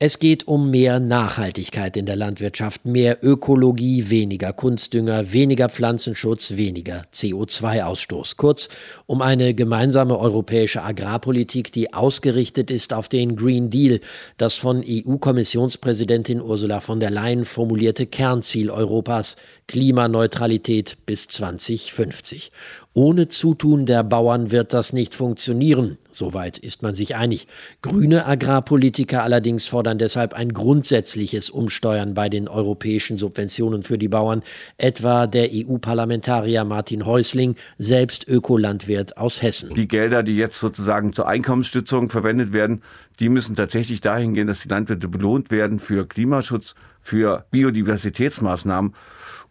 Es geht um mehr Nachhaltigkeit in der Landwirtschaft, mehr Ökologie, weniger Kunstdünger, weniger Pflanzenschutz, weniger CO2-Ausstoß. Kurz um eine gemeinsame europäische Agrarpolitik, die ausgerichtet ist auf den Green Deal, das von EU-Kommissionspräsidentin Ursula von der Leyen formulierte Kernziel Europas, Klimaneutralität bis 2050. Ohne Zutun der Bauern wird das nicht funktionieren. Soweit ist man sich einig. Grüne Agrarpolitiker allerdings fordern deshalb ein grundsätzliches Umsteuern bei den europäischen Subventionen für die Bauern, etwa der EU-Parlamentarier Martin Häusling, selbst Ökolandwirt aus Hessen. Die Gelder, die jetzt sozusagen zur Einkommensstützung verwendet werden, die müssen tatsächlich dahin gehen, dass die Landwirte belohnt werden für Klimaschutz, für Biodiversitätsmaßnahmen.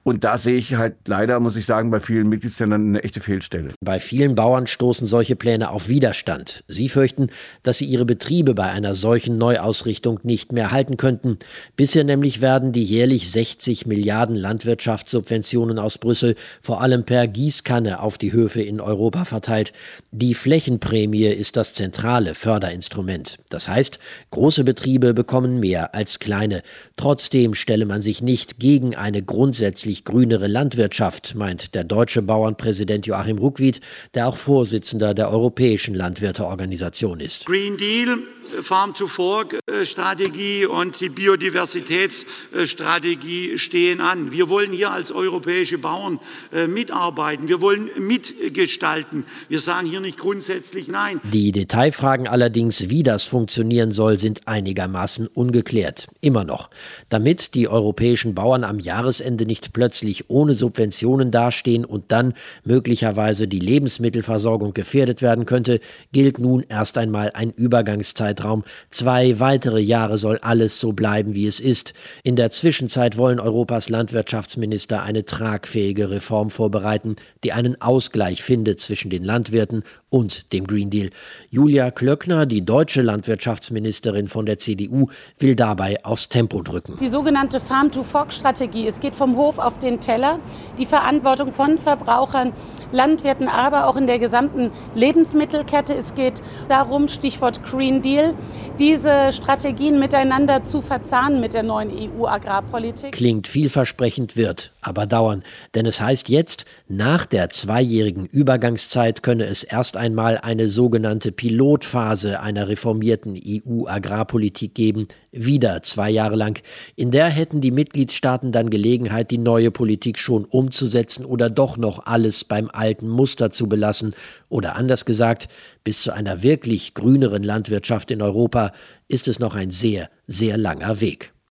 Und da sehe ich halt leider, muss ich sagen, bei vielen Mitgliedsländern eine echte Fehlstelle. Bei vielen Bauern stoßen solche Pläne auf Widerstand. Sie fürchten, dass sie ihre Betriebe bei einer solchen Neuausrichtung nicht mehr halten könnten. Bisher nämlich werden die jährlich 60 Milliarden Landwirtschaftssubventionen aus Brüssel vor allem per Gießkanne auf die Höfe in Europa verteilt. Die Flächenprämie ist das zentrale Förderinstrument. Das heißt, große Betriebe bekommen mehr als kleine. Trotzdem stelle man sich nicht gegen eine grundsätzlich grünere Landwirtschaft, meint der deutsche Bauernpräsident Joachim Ruckwied, der auch Vorsitzender der Europäischen Landwirteorganisation ist. Green Deal Farm-to-Fork-Strategie und die Biodiversitätsstrategie stehen an. Wir wollen hier als europäische Bauern äh, mitarbeiten. Wir wollen mitgestalten. Wir sagen hier nicht grundsätzlich Nein. Die Detailfragen allerdings, wie das funktionieren soll, sind einigermaßen ungeklärt. Immer noch. Damit die europäischen Bauern am Jahresende nicht plötzlich ohne Subventionen dastehen und dann möglicherweise die Lebensmittelversorgung gefährdet werden könnte, gilt nun erst einmal ein Übergangszeit Zeitraum. Zwei weitere Jahre soll alles so bleiben, wie es ist. In der Zwischenzeit wollen Europas Landwirtschaftsminister eine tragfähige Reform vorbereiten, die einen Ausgleich findet zwischen den Landwirten und dem Green Deal. Julia Klöckner, die deutsche Landwirtschaftsministerin von der CDU, will dabei aufs Tempo drücken. Die sogenannte Farm-to-Fork-Strategie. Es geht vom Hof auf den Teller. Die Verantwortung von Verbrauchern, Landwirten, aber auch in der gesamten Lebensmittelkette. Es geht darum, Stichwort Green Deal, diese Strategien miteinander zu verzahnen mit der neuen EU-Agrarpolitik. Klingt vielversprechend, wird aber dauern. Denn es heißt jetzt, nach der zweijährigen Übergangszeit könne es erst einmal eine sogenannte Pilotphase einer reformierten EU-Agrarpolitik geben, wieder zwei Jahre lang. In der hätten die Mitgliedstaaten dann Gelegenheit, die neue Politik schon umzusetzen oder doch noch alles beim alten Muster zu belassen. Oder anders gesagt, bis zu einer wirklich grüneren Landwirtschaft in Europa ist es noch ein sehr, sehr langer Weg.